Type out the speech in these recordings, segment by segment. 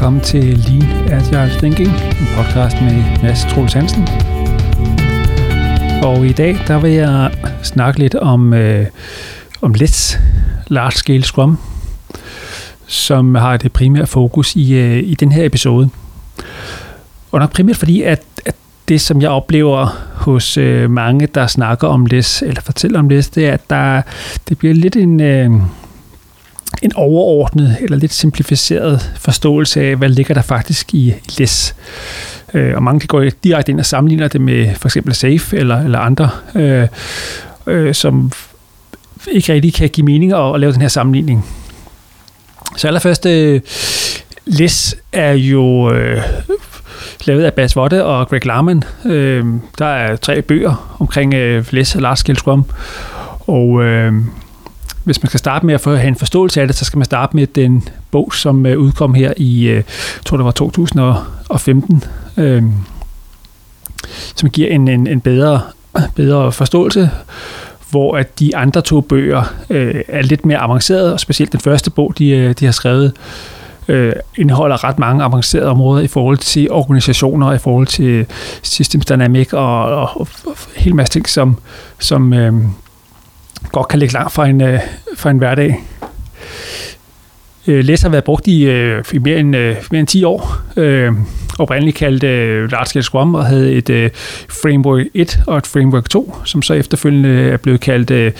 velkommen til Lean Agile Thinking, en podcast med Mads Troels Hansen. Og i dag der vil jeg snakke lidt om, øh, om LETS, Large Scale Scrum, som har det primære fokus i, øh, i den her episode. Og nok primært fordi, at, at det, som jeg oplever hos øh, mange, der snakker om Let's, eller fortæller om Let's, det er, at der, det bliver lidt en... Øh, en overordnet eller lidt simplificeret forståelse af, hvad ligger der faktisk i LES. Øh, og mange kan gå direkte ind og sammenligner det med for eksempel SAFE eller, eller andre, øh, øh, som ikke rigtig kan give mening at, at lave den her sammenligning. Så allerførst, øh, LES er jo øh, lavet af Bas Votte og Greg Larman. Øh, der er tre bøger omkring øh, LIS og Lars Scale og øh, hvis man skal starte med at få have en forståelse af det, så skal man starte med den bog, som øh, udkom her i, øh, jeg tror det var 2015, øh, som giver en, en, en bedre, bedre forståelse, hvor at de andre to bøger øh, er lidt mere avancerede, og specielt den første bog, de, øh, de har skrevet, øh, indeholder ret mange avancerede områder i forhold til organisationer, i forhold til systems dynamic og, og, og, og hele masse ting, som, som øh, godt kan ligge langt fra en, øh, fra en hverdag. Øh, LES har været brugt i, øh, i mere, end, øh, mere end 10 år. Øh, oprindeligt kaldt øh, Large Scale Scrum og havde et øh, Framework 1 og et Framework 2, som så efterfølgende er blevet kaldt øh,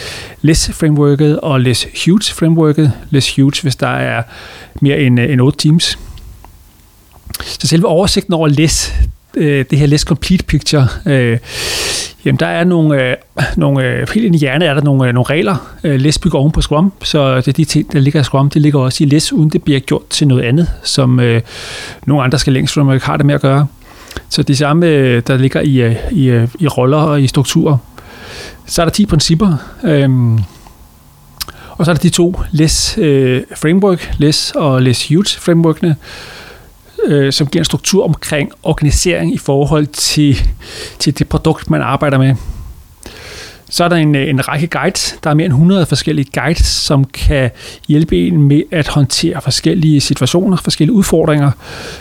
Less Frameworket og Less Huge Frameworket. Less Huge, hvis der er mere end, øh, end 8 teams. Så selve oversigten over LESS, øh, det her Less Complete Picture, øh, Jamen, der er nogle, øh, nogle øh, helt ind i hjernen er der nogle, øh, nogle regler. Øh, Less bygger oven på Scrum, så det er de ting, der ligger i Scrum, det ligger også i Less, uden det bliver gjort til noget andet, som øh, nogle andre skal længst ikke har det med at gøre. Så det samme, øh, der ligger i, øh, i, øh, i roller og i strukturer. Så er der 10 principper, øh, og så er der de to Less øh, framework, Less og Less Huge frameworkene, øh, som giver en struktur omkring organisering i forhold til, til det produkt, man arbejder med. Så er der en, øh, en række guides. Der er mere end 100 forskellige guides, som kan hjælpe en med at håndtere forskellige situationer, forskellige udfordringer.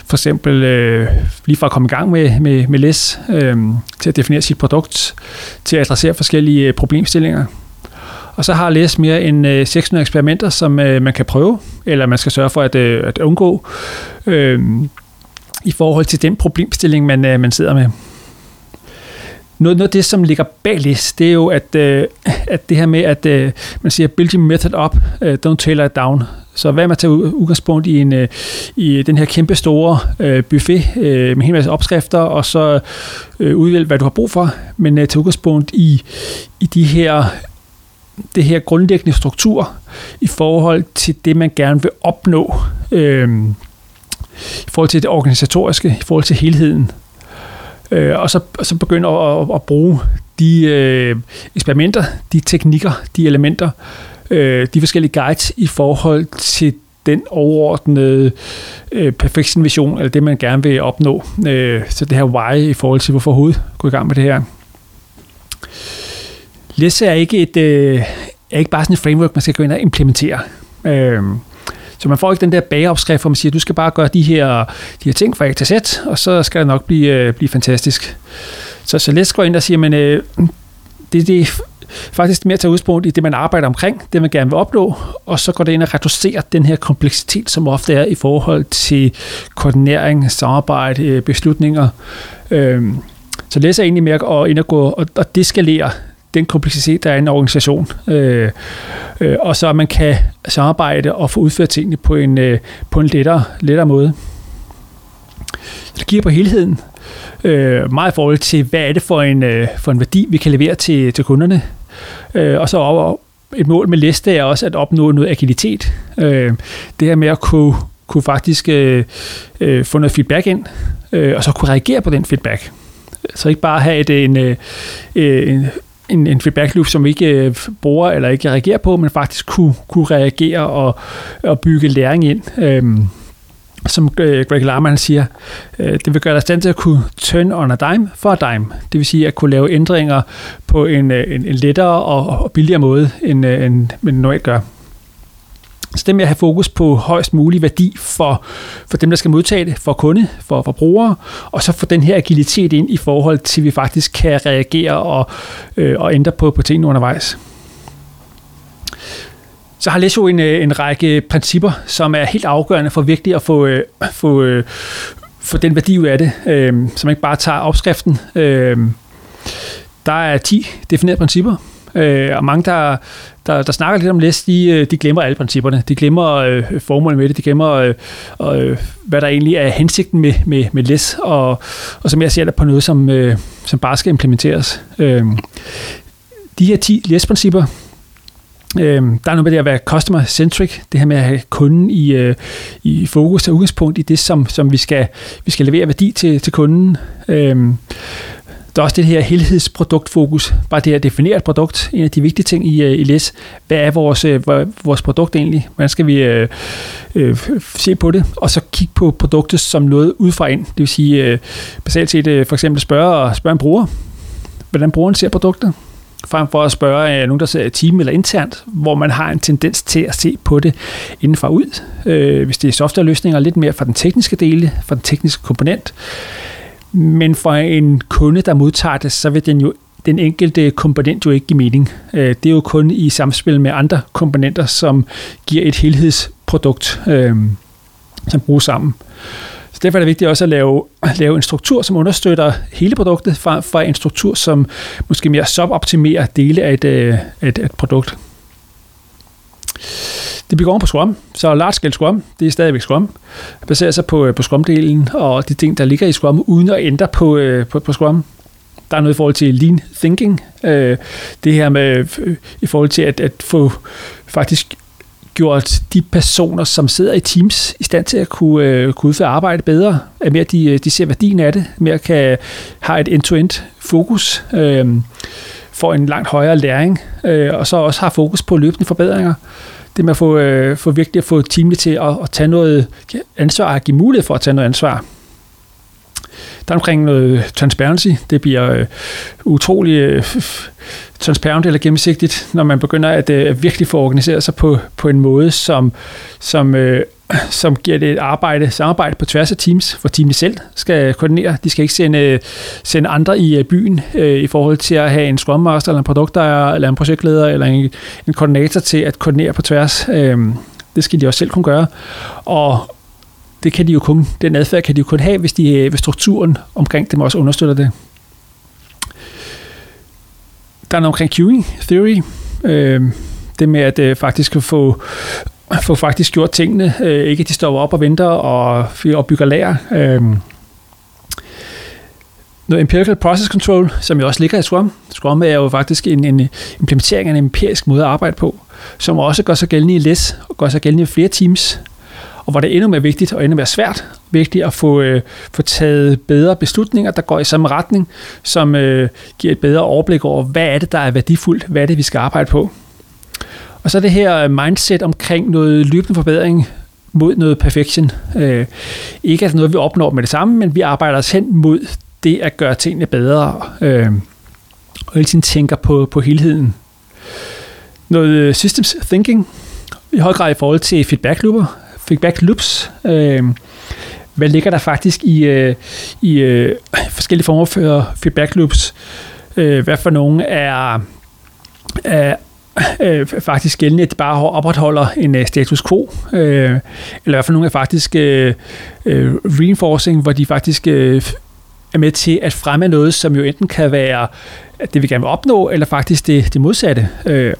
For eksempel øh, lige fra at komme i gang med, med, med LES, øh, til at definere sit produkt, til at adressere forskellige øh, problemstillinger. Og så har LES mere end øh, 600 eksperimenter, som øh, man kan prøve, eller man skal sørge for at, øh, at undgå, øh, i forhold til den problemstilling, man, øh, man sidder med. Noget, noget af det, som ligger bag LES, det er jo, at, øh, at det her med, at øh, man siger, build your method up, øh, don't tailor it down. Så hvad man tager udgangspunkt i, en, øh, i den her kæmpe store øh, buffet øh, med en hel masse opskrifter, og så øh, udvælge, hvad du har brug for, men øh, tage udgangspunkt i, i de her det her grundlæggende struktur i forhold til det, man gerne vil opnå, øh, i forhold til det organisatoriske, i forhold til helheden. Øh, og så, og så begynder at, at, at bruge de øh, eksperimenter, de teknikker, de elementer, øh, de forskellige guides i forhold til den overordnede øh, perfektion vision, eller det, man gerne vil opnå. Øh, så det her why i forhold til, hvorfor hovedet går i gang med det her. LESS er ikke, et, øh, er ikke bare sådan et framework, man skal gå ind og implementere. Øh, så man får ikke den der bageopskrift, hvor man siger, du skal bare gøre de her, de her ting fra A til Z, og så skal det nok blive, øh, blive fantastisk. Så, så LESS går ind og siger, men øh, det, det er faktisk mere at tage udspunkt i det, man arbejder omkring, det man gerne vil opnå, og så går det ind og reducerer den her kompleksitet, som ofte er i forhold til koordinering, samarbejde, øh, beslutninger. Øh, så læser egentlig mere at ind og gå og, og deskalere den kompleksitet, der er i en organisation, øh, øh, og så man kan samarbejde og få udført tingene på en, øh, på en lettere, lettere måde. Det giver på helheden øh, meget i forhold til, hvad er det for en, øh, for en værdi, vi kan levere til, til kunderne. Øh, og så over, et mål med liste er også at opnå noget agilitet. Øh, det her med at kunne, kunne faktisk øh, øh, få noget feedback ind, øh, og så kunne reagere på den feedback. Så ikke bare have et, en, øh, en, en, en feedback loop, som vi ikke øh, bruger eller ikke reagerer på, men faktisk kunne, kunne reagere og, og bygge læring ind. Øhm, som øh, Greg Larman siger, øh, det vil gøre dig stand til at kunne turn on a dime for a dime. Det vil sige at kunne lave ændringer på en, øh, en, en lettere og, og billigere måde, end, øh, end man normalt gør. Så det med at have fokus på højst mulig værdi for, for dem, der skal modtage det, for kunde, for, for brugere, og så få den her agilitet ind i forhold til, at vi faktisk kan reagere og, øh, og ændre på, på tingene undervejs. Så har Lesjo en, øh, en række principper, som er helt afgørende for virkelig at få, øh, få, øh, få den værdi ud af det, øh, som ikke bare tager opskriften. Øh, der er 10 definerede principper, øh, og mange, der, der, der snakker lidt om læs, de, øh, de glemmer alle principperne. De glemmer øh, formålet med det, de glemmer, øh, øh, hvad der egentlig er hensigten med, med, med læs, og, og som jeg ser det på noget, som, øh, som bare skal implementeres. Øh, de her 10 læsprincipper, Øh, der er noget med det at være customer-centric, det her med at have kunden i, øh, i fokus og udgangspunkt i det, som, som vi, skal, vi skal levere værdi til, til kunden. Øh, der er også det her helhedsproduktfokus, bare det at definere et produkt, en af de vigtige ting i, øh, i LES. Hvad er vores, øh, vores produkt egentlig? Hvordan skal vi øh, øh, se på det? Og så kigge på produktet som noget udefra ind. Det vil sige, øh, basalt set øh, for eksempel spørge, spørge en bruger, hvordan brugeren ser produktet frem for at spørge øh, nogen, der sidder i team eller internt, hvor man har en tendens til at se på det indenfra ud. Øh, hvis det er softwareløsninger, lidt mere fra den tekniske dele, fra den tekniske komponent. Men for en kunde, der modtager det, så vil den jo den enkelte komponent jo ikke give mening. Øh, det er jo kun i samspil med andre komponenter, som giver et helhedsprodukt, øh, som bruges sammen. Så derfor er det vigtigt også at lave, lave en struktur, som understøtter hele produktet, fra, fra en struktur, som måske mere suboptimerer dele af et, øh, et, et produkt. Det bygger oven på Scrum, så large scale Scrum, det er stadigvæk Scrum. Det baserer sig på, øh, på Scrum-delen og de ting, der ligger i Scrum, uden at ændre på, øh, på, på Scrum. Der er noget i forhold til lean thinking, øh, det her med i forhold til at, at få faktisk gjort de personer, som sidder i teams, i stand til at kunne, øh, kunne udføre arbejde bedre, at mere de, de ser værdien af det, mere kan have et end-to-end fokus, øh, får en langt højere læring, øh, og så også har fokus på løbende forbedringer. Det med at få, øh, få virkelig at få teamet til at, at tage noget ansvar, at give mulighed for at tage noget ansvar. Der er omkring noget transparency. Det bliver øh, utrolig øh, transparent eller gennemsigtigt, når man begynder at øh, virkelig få organiseret sig på, på en måde, som, som, øh, som giver det et arbejde, samarbejde på tværs af teams, hvor teamet selv skal koordinere. De skal ikke sende, sende andre i øh, byen øh, i forhold til at have en Scrum Master, eller en produktejer, eller en projektleder, eller en, en koordinator til at koordinere på tværs. Øh, det skal de også selv kunne gøre. Og det kan de jo kun, den adfærd kan de jo kun have, hvis, de, øh, hvis strukturen omkring dem også understøtter det. Der er noget omkring queuing theory. Øh, det med at øh, faktisk få få faktisk gjort tingene. Øh, ikke at de står op og venter og, og bygger lager. Øh, noget empirical process control, som jo også ligger i Scrum. Scrum er jo faktisk en, en implementering af en empirisk måde at arbejde på, som også gør sig gældende i LES, og gør sig gældende i flere teams og hvor det er endnu mere vigtigt og endnu mere svært vigtigt at få, øh, få taget bedre beslutninger, der går i samme retning, som øh, giver et bedre overblik over, hvad er det, der er værdifuldt, hvad er det, vi skal arbejde på. Og så det her øh, mindset omkring noget løbende forbedring mod noget perfection. Øh, ikke at noget, vi opnår med det samme, men vi arbejder os hen mod det at gøre tingene bedre, øh, og hele tiden tænker på, på helheden. Noget øh, systems thinking, i høj grad i forhold til feedback looper, feedback loops. Øh, hvad ligger der faktisk i, øh, i øh, forskellige former for feedback loops? Øh, hvad for nogle er, er øh, faktisk gældende, at de bare opretholder en øh, status quo, øh, eller i hvert fald nogle er faktisk øh, øh, reinforcing, hvor de faktisk øh, er med til at fremme noget, som jo enten kan være det, vi gerne vil opnå, eller faktisk det, det modsatte. Øh,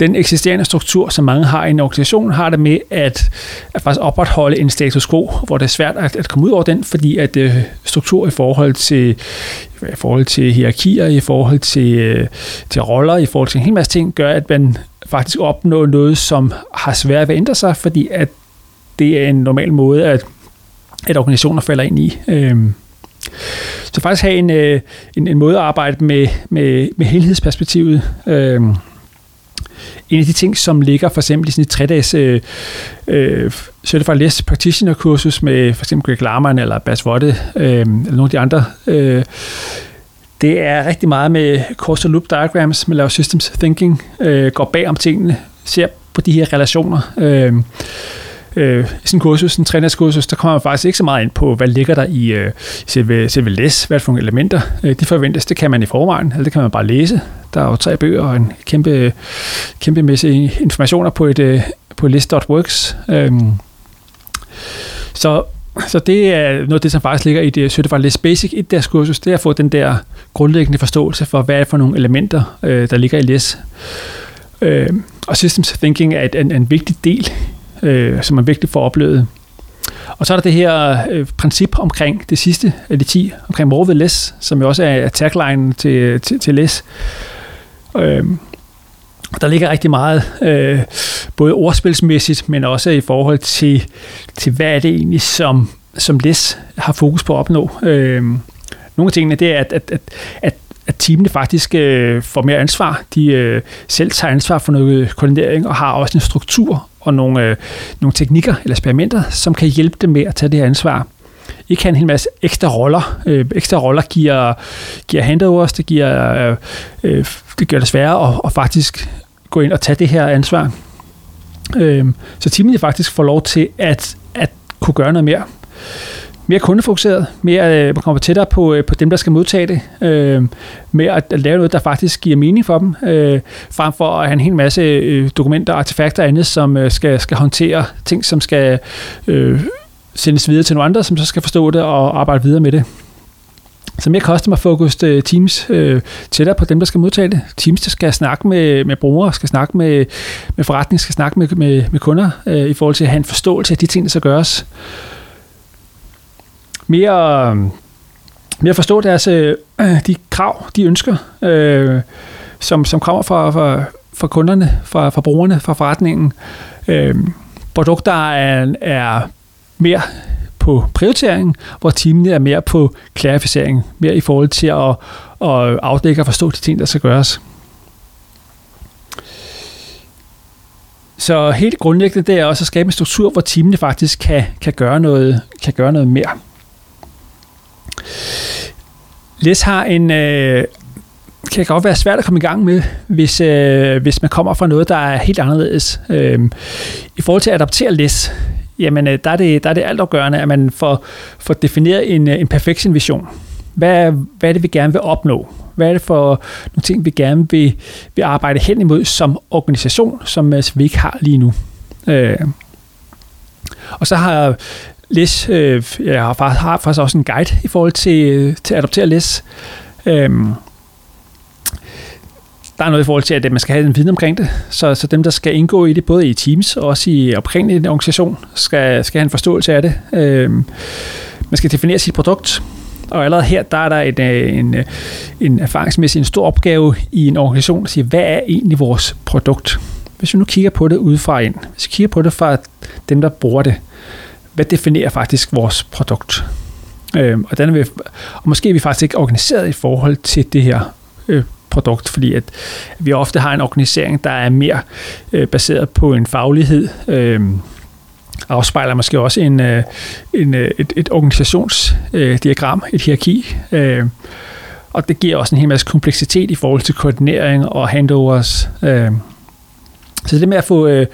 den eksisterende struktur, som mange har i en organisation, har det med at, at faktisk opretholde en status quo, hvor det er svært at, at komme ud over den, fordi at øh, struktur i forhold til i forhold til hierarkier, i forhold til, øh, til roller, i forhold til en hel masse ting, gør, at man faktisk opnår noget, som har svært ved at ændre sig, fordi at det er en normal måde, at, at organisationer falder ind i. Øh, så faktisk have en, øh, en, en måde at arbejde med, med, med helhedsperspektivet, Øh, en af de ting, som ligger for eksempel i sådan et 3-dages øh, øh, Certified Less Practitioner kursus med for eksempel Greg Larman eller Bas Votte øh, eller nogle af de andre, øh, det er rigtig meget med causal loop diagrams, med laver systems thinking, øh, går bag om tingene, ser på de her relationer. Øh, øh, sådan en kursus, en trænerskursus, der kommer man faktisk ikke så meget ind på, hvad ligger der i øh, selve, selve læs, hvad for nogle elementer øh, de forventes. Det kan man i forvejen, eller det kan man bare læse. Der er jo tre bøger og en kæmpe, kæmpe masse informationer på et øh, på list.works. Øh, så så det er noget af det, som faktisk ligger i det Certified List Basic i deres kursus, det er at få den der grundlæggende forståelse for, hvad er det for nogle elementer, øh, der ligger i LIS. Øh, og Systems Thinking er en, en vigtig del øh, som er vigtigt for oplevet. Og så er der det her øh, princip omkring det sidste af de 10, omkring more with less, som jo også er tagline til, til, til less. Øh, der ligger rigtig meget, øh, både ordspilsmæssigt, men også i forhold til, til hvad er det egentlig, som, som LES har fokus på at opnå. Øh, nogle af tingene, det er, at, at, at, at at teamene faktisk øh, får mere ansvar. De øh, selv tager ansvar for noget koordinering og har også en struktur og nogle, øh, nogle teknikker eller eksperimenter, som kan hjælpe dem med at tage det her ansvar. I kan en hel masse ekstra roller. Øh, ekstra roller giver, giver handovers, det giver, øh, øh, det gør det sværere at, at faktisk gå ind og tage det her ansvar. Øh, så teamene faktisk får lov til at, at kunne gøre noget mere mere kundefokuseret, mere øh, kommer tættere på, øh, på dem, der skal modtage det, øh, med at, at lave noget, der faktisk giver mening for dem, øh, frem for at have en hel masse øh, dokumenter, artefakter og andet, som øh, skal, skal håndtere ting, som skal øh, sendes videre til nogle andre, som så skal forstå det og arbejde videre med det. Så mere customer-focused øh, teams øh, tættere på dem, der skal modtage det. Teams, der skal snakke med, med brugere, skal snakke med, med forretning, skal snakke med, med, med kunder øh, i forhold til at have en forståelse af de ting, der skal gøres mere, mere forstå deres, øh, de krav, de ønsker, øh, som, som kommer fra, fra, fra kunderne, fra, fra brugerne, fra forretningen. Øh, produkter er, er mere på prioritering, hvor timene er mere på klarificering, mere i forhold til at, at afdække og forstå de ting, der skal gøres. Så helt grundlæggende det er også at skabe en struktur, hvor timene faktisk kan, kan, gøre, noget, kan gøre noget mere. Les har en... Øh, kan godt være svært at komme i gang med, hvis, øh, hvis man kommer fra noget, der er helt anderledes. Øh, I forhold til at adaptere LES, jamen øh, der er det, der er det altafgørende, at man får, får defineret en, øh, en perfection-vision. Hvad, hvad er det, vi gerne vil opnå? Hvad er det for nogle ting, vi gerne vil, vil arbejde hen imod som organisation, som, altså, vi ikke har lige nu? Øh, og så har LES, øh, jeg har faktisk, har faktisk også en guide i forhold til, øh, til at adoptere LES. Øhm, der er noget i forhold til, at man skal have en viden omkring det, så, så dem, der skal indgå i det, både i teams og også i omkring en organisation, skal, skal have en forståelse af det. Øhm, man skal definere sit produkt, og allerede her, der er der øh, en, en, en erfaringsmæssig en stor opgave i en organisation at sige, hvad er egentlig vores produkt? Hvis vi nu kigger på det udefra ind, hvis vi kigger på det fra dem, der bruger det, hvad definerer faktisk vores produkt? Øh, og, den er vi, og måske er vi faktisk ikke organiseret i forhold til det her øh, produkt, fordi at vi ofte har en organisering, der er mere øh, baseret på en faglighed, øh, afspejler måske også en, øh, en, øh, et, et organisationsdiagram, øh, et hierarki, øh, og det giver også en hel masse kompleksitet i forhold til koordinering og handovers. Øh. Så det med at få, øh,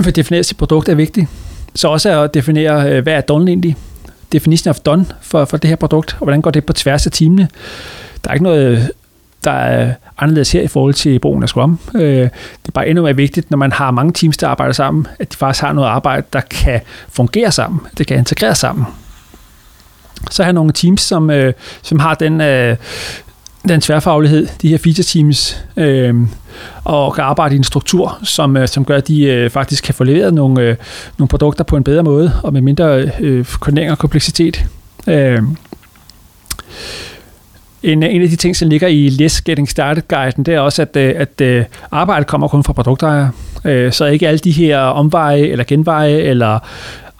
få defineret sit produkt er vigtigt. Så også at definere, øh, hvad er done egentlig? Definition of done for, for det her produkt, og hvordan går det på tværs af teamene? Der er ikke noget, der er anderledes her i forhold til brugen af Scrum. Øh, det er bare endnu mere vigtigt, når man har mange teams, der arbejder sammen, at de faktisk har noget arbejde, der kan fungere sammen, det kan integreres sammen. Så har nogle teams, som, øh, som har den, øh, den tværfaglighed, de her feature teams, øh, og kan arbejde i en struktur, som, øh, som gør, at de øh, faktisk kan få leveret nogle, øh, nogle produkter på en bedre måde, og med mindre øh, koordinering og kompleksitet. Øh, en, en af de ting, som ligger i Less Getting Started-guiden, det er også, at, øh, at, at arbejdet kommer kun fra produktejere. Øh, så ikke alle de her omveje, eller genveje, eller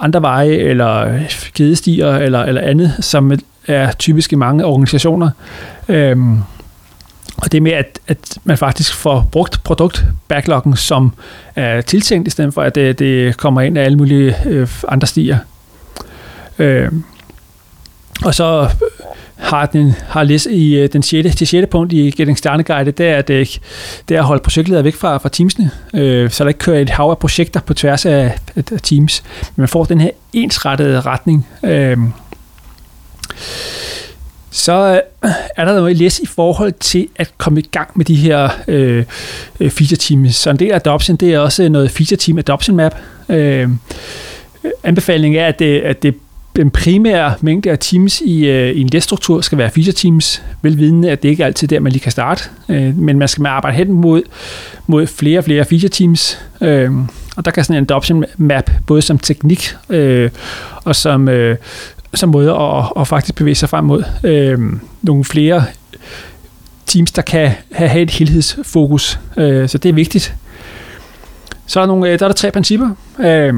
andre veje, eller kædestiger, eller, eller andet, som er typisk i mange organisationer. Øhm, og det med, at, at man faktisk får brugt produkt-backloggen som er tiltænkt, i stedet for at det, det kommer ind af alle mulige øh, andre stier. Øhm, og så har, den, har læst i øh, den 6. til 6. punkt i Getting Started Guide, det er, at, det er at holde projektledere væk fra, fra teamsene, øh, så der ikke kører et hav af projekter på tværs af, af, af teams. Men man får den her ensrettede retning. Øh, så øh, er der noget at læse i forhold til at komme i gang med de her øh, øh, feature teams. Så en del af adoption, det er også noget feature team adoption map. Øh, anbefalingen er, at det, at det den primære mængde af teams i, øh, i en læsstruktur skal være feature teams, velvidende, at det ikke er altid der, man lige kan starte, øh, men man skal arbejde hen mod, mod flere og flere feature teams, øh, og der kan sådan en adoption map, både som teknik øh, og som, øh, som måde at, at faktisk bevæge sig frem mod øh, nogle flere teams, der kan have et helhedsfokus. Øh, så det er vigtigt. Så er nogle, øh, der er der tre principper. Øh,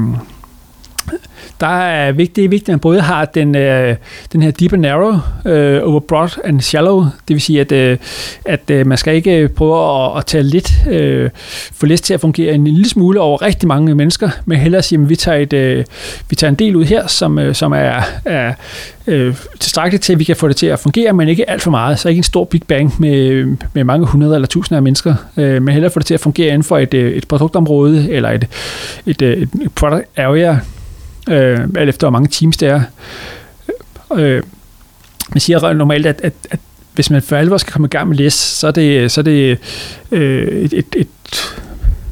der er vigtigt, det er vigtigt, at man både har den, øh, den her deep and narrow øh, over broad and shallow. Det vil sige, at, øh, at øh, man skal ikke øh, prøve at, at tage lidt øh, for læst til at fungere en lille smule over rigtig mange mennesker, men hellere sige, at vi tager, et, øh, vi tager en del ud her, som, øh, som er, er øh, tilstrækkeligt til, at vi kan få det til at fungere, men ikke alt for meget. Så ikke en stor big bang med, med mange hundrede eller tusinder af mennesker, øh, men hellere få det til at fungere inden for et, øh, et produktområde eller et, et, øh, et product area, øh, alt efter hvor mange teams det er. Øh, øh man siger normalt, at, at, at hvis man for alvor skal komme i gang med læs, så er det, så er det øh, et, et, et,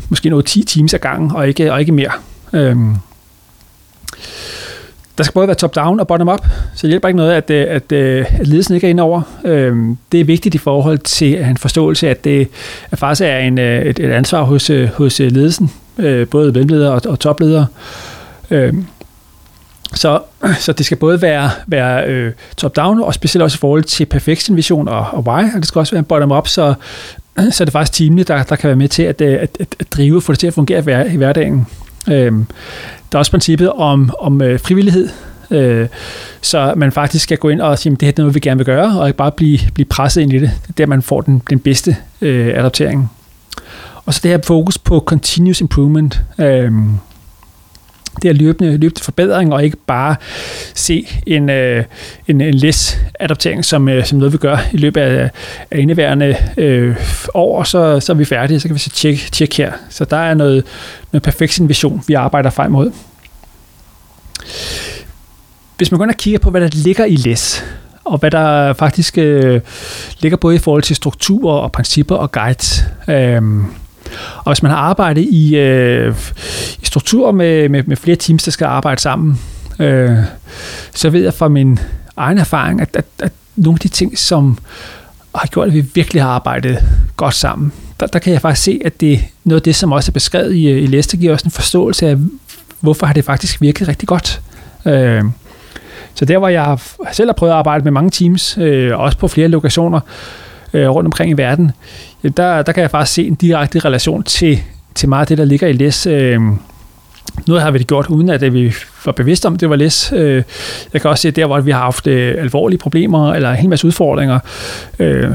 måske noget 10 teams ad gangen, og ikke, og ikke mere. Øh, der skal både være top-down og bottom-up, så det hjælper ikke noget, at, øh, at, øh, at ledelsen ikke er inde over. Øh, det er vigtigt i forhold til at en forståelse, at det at faktisk er en, et, et ansvar hos, hos ledelsen, øh, både mellemledere og, og topledere. Så, så det skal både være, være øh, top-down, og specielt også i forhold til perfection vision og, og why, og det skal også være bottom-up, så, så er det faktisk teamene, der, der kan være med til at, øh, at, at, at drive og få det til at fungere i hverdagen. Øhm, der er også princippet om, om øh, frivillighed, øh, så man faktisk skal gå ind og sige, at det her er noget, vi gerne vil gøre, og ikke bare blive, blive presset ind i det. Det er der, man får den, den bedste øh, adoptering. Og så det her fokus på continuous improvement. Øh, det er løbende, løbende forbedring, og ikke bare se en, øh, en, en læs adoptering som, øh, som noget, vi gør i løbet af, af indeværende øh, år, og så, så er vi færdige, så kan vi så tjekke tjek her. Så der er noget, noget perfektion vision, vi arbejder frem mod. Hvis man går ind og kigger på, hvad der ligger i læs, og hvad der faktisk øh, ligger både i forhold til strukturer og principper og guides, øh, og hvis man har arbejdet i, øh, i struktur med, med, med flere teams, der skal arbejde sammen, øh, så ved jeg fra min egen erfaring, at, at, at nogle af de ting, som har gjort, at vi virkelig har arbejdet godt sammen, der, der kan jeg faktisk se, at det er noget af det, som også er beskrevet i, øh, i Lester, giver også en forståelse af, hvorfor har det faktisk virket rigtig godt. Øh, så der, hvor jeg selv har prøvet at arbejde med mange teams, øh, også på flere lokationer øh, rundt omkring i verden, Øh, der, der kan jeg faktisk se en direkte relation til, til meget af det, der ligger i læs. Øh, noget har vi det gjort, uden at vi var bevidste om, at det var læs. Øh, jeg kan også se, at der, hvor vi har haft øh, alvorlige problemer, eller en hel masse udfordringer, øh,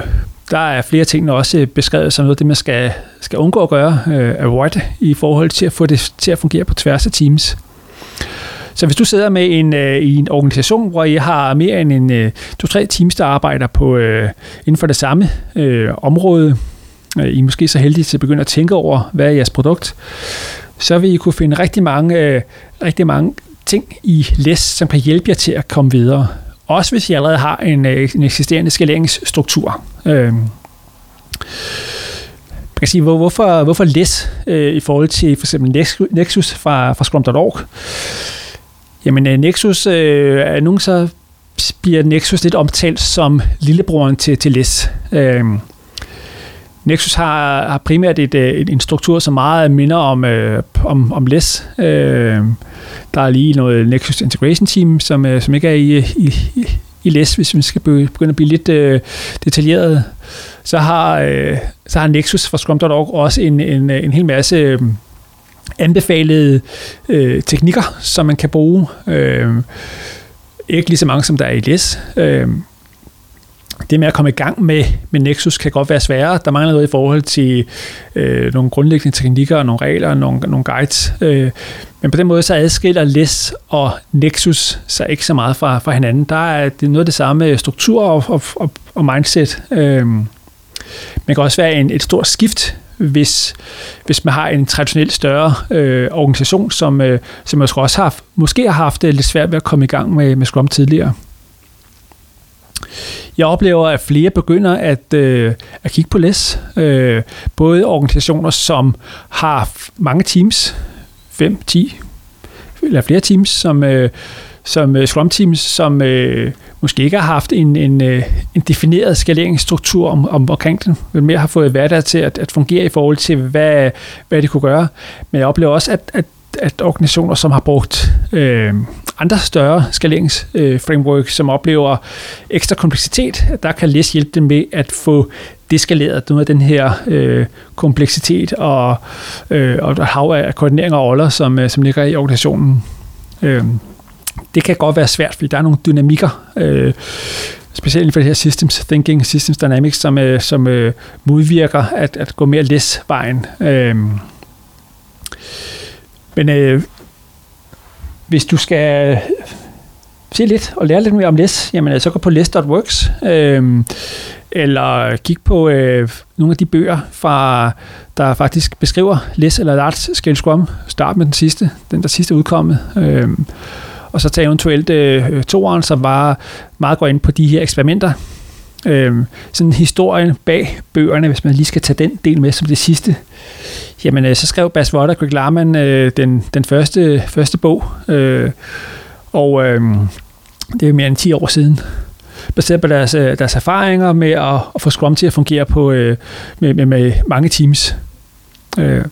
der er flere ting der også øh, beskrevet som noget det, man skal, skal undgå at gøre, øh, avoid, i forhold til at få det til at fungere på tværs af teams. Så hvis du sidder med en, øh, i en organisation, hvor I har mere end en øh, to-tre teams, der arbejder på øh, inden for det samme øh, område, Øh, I er måske så heldige til at begynde at tænke over, hvad er jeres produkt, så vil I kunne finde rigtig mange, øh, rigtig mange ting i læs, som kan hjælpe jer til at komme videre. Også hvis I allerede har en, øh, en eksisterende skaleringsstruktur. Øh, man kan sige, hvor, hvorfor, hvorfor læs øh, i forhold til for eksempel Nexus fra, fra Scrum.org? Jamen, øh, Nexus øh, er nogen så bliver Nexus lidt omtalt som lillebroren til, til LES. Øh, Nexus har, har primært et, øh, et, en struktur, som meget minder om, øh, om, om LES. Øh, der er lige noget Nexus Integration Team, som, øh, som ikke er i, i, i LES, hvis vi skal begynde at blive lidt øh, detaljeret. Så har, øh, så har Nexus fra Scrum.org også en, en, en hel masse øh, anbefalede øh, teknikker, som man kan bruge. Øh, ikke lige så mange, som der er i LES. Øh, det med at komme i gang med, med Nexus kan godt være sværere. Der mangler noget i forhold til øh, nogle grundlæggende teknikker og nogle regler og nogle, nogle guides. Øh, men på den måde så adskiller LES og Nexus sig ikke så meget fra, fra hinanden. Der er det er noget af det samme struktur og, og, og, og mindset. Øh, man kan også være en, et stort skift, hvis, hvis man har en traditionelt større øh, organisation, som, øh, som også har, måske har haft det lidt svært ved at komme i gang med, med Scrum tidligere. Jeg oplever, at flere begynder at, øh, at kigge på LES. Øh, både organisationer, som har mange teams, 5, 10 eller flere teams, som, øh, som uh, Scrum Teams, som øh, måske ikke har haft en, en, øh, en defineret skaleringsstruktur om, om, omkring den, men mere har fået hverdag til at, at fungere i forhold til, hvad, hvad de kunne gøre. Men jeg oplever også, at, at, at organisationer, som har brugt øh, andre større skaleringsframework, øh, som oplever ekstra kompleksitet, der kan læse hjælpe dem med at få deskaleret noget af den her øh, kompleksitet og, øh, og hav af koordinering og roller, som, øh, som ligger i organisationen. Øh, det kan godt være svært, fordi der er nogle dynamikker, øh, specielt inden for det her systems thinking, systems dynamics, som, øh, som øh, modvirker at, at gå mere læs-vejen. Øh, men øh, hvis du skal øh, se lidt og lære lidt mere om læs, jamen øh, så gå på læs.works, øh, eller kig på øh, nogle af de bøger, fra, der faktisk beskriver læs eller large scale scrum. Start med den sidste, den der sidste udkommet. Øh, og så tage eventuelt øh, toeren, som var meget går ind på de her eksperimenter. Øh, sådan historien bag bøgerne, hvis man lige skal tage den del med som det sidste. Jamen, øh, så skrev Bas Vodder og Greg Larman øh, den, den første, første bog, øh, og øh, det er mere end 10 år siden baseret på deres, øh, deres erfaringer med at, at få Scrum til at fungere på, øh, med, med, med mange teams. Øh.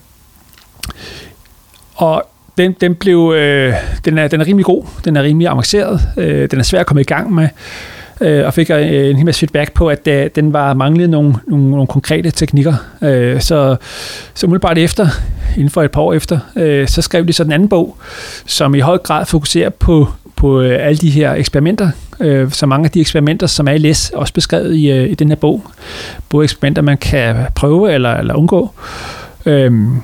Og den, den, blev, øh, den, er, den er rimelig god, den er rimelig avanceret, øh, den er svær at komme i gang med, øh, og fik øh, en hel masse feedback på, at øh, den var manglet nogle, nogle, nogle konkrete teknikker. Øh, så, så umiddelbart efter, inden for et par år efter, øh, så skrev de så den anden bog, som i høj grad fokuserer på, på øh, alle de her eksperimenter, øh, så mange af de eksperimenter, som er i læs, også beskrevet i, øh, i den her bog. Både eksperimenter, man kan prøve eller, eller undgå. Øhm,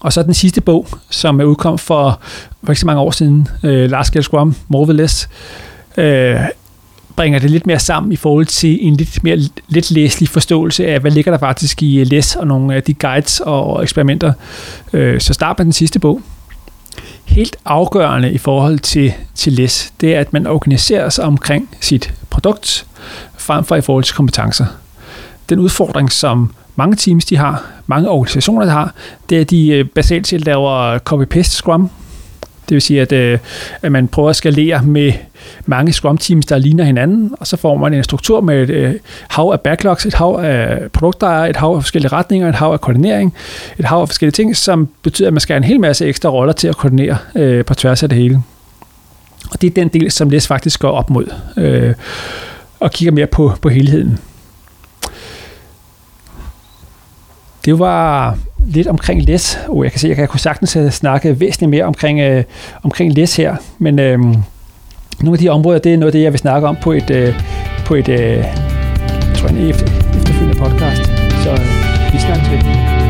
og så den sidste bog, som er udkommet for, for ikke så mange år siden, øh, Lars Scale Scrum, More with Less, øh, bringer det lidt mere sammen i forhold til en lidt mere lidt læselig forståelse af, hvad ligger der faktisk i øh, LES og nogle af de guides og eksperimenter. Øh, så start med den sidste bog. Helt afgørende i forhold til, til LES, det er, at man organiserer sig omkring sit produkt, frem for i forhold til kompetencer. Den udfordring, som mange teams de har, mange organisationer de har, det er, at de øh, basalt set laver copy-paste Scrum. Det vil sige, at, øh, at man prøver at skalere med mange Scrum-teams, der ligner hinanden, og så får man en struktur med et øh, hav af backlogs, et hav af produkter, et hav af forskellige retninger, et hav af koordinering, et hav af forskellige ting, som betyder, at man skal have en hel masse ekstra roller til at koordinere øh, på tværs af det hele. Og det er den del, som LES faktisk går op mod, øh, og kigger mere på, på helheden. Det var lidt omkring læs, Oh, jeg kan se, at jeg kunne sagtens øh, snakke væsentligt mere omkring, øh, omkring læs her, men øh, nogle af de områder, det er noget af det, jeg vil snakke om på et, øh, på et øh, jeg tror, en efterfølgende podcast. Så øh, vi snakkes ved.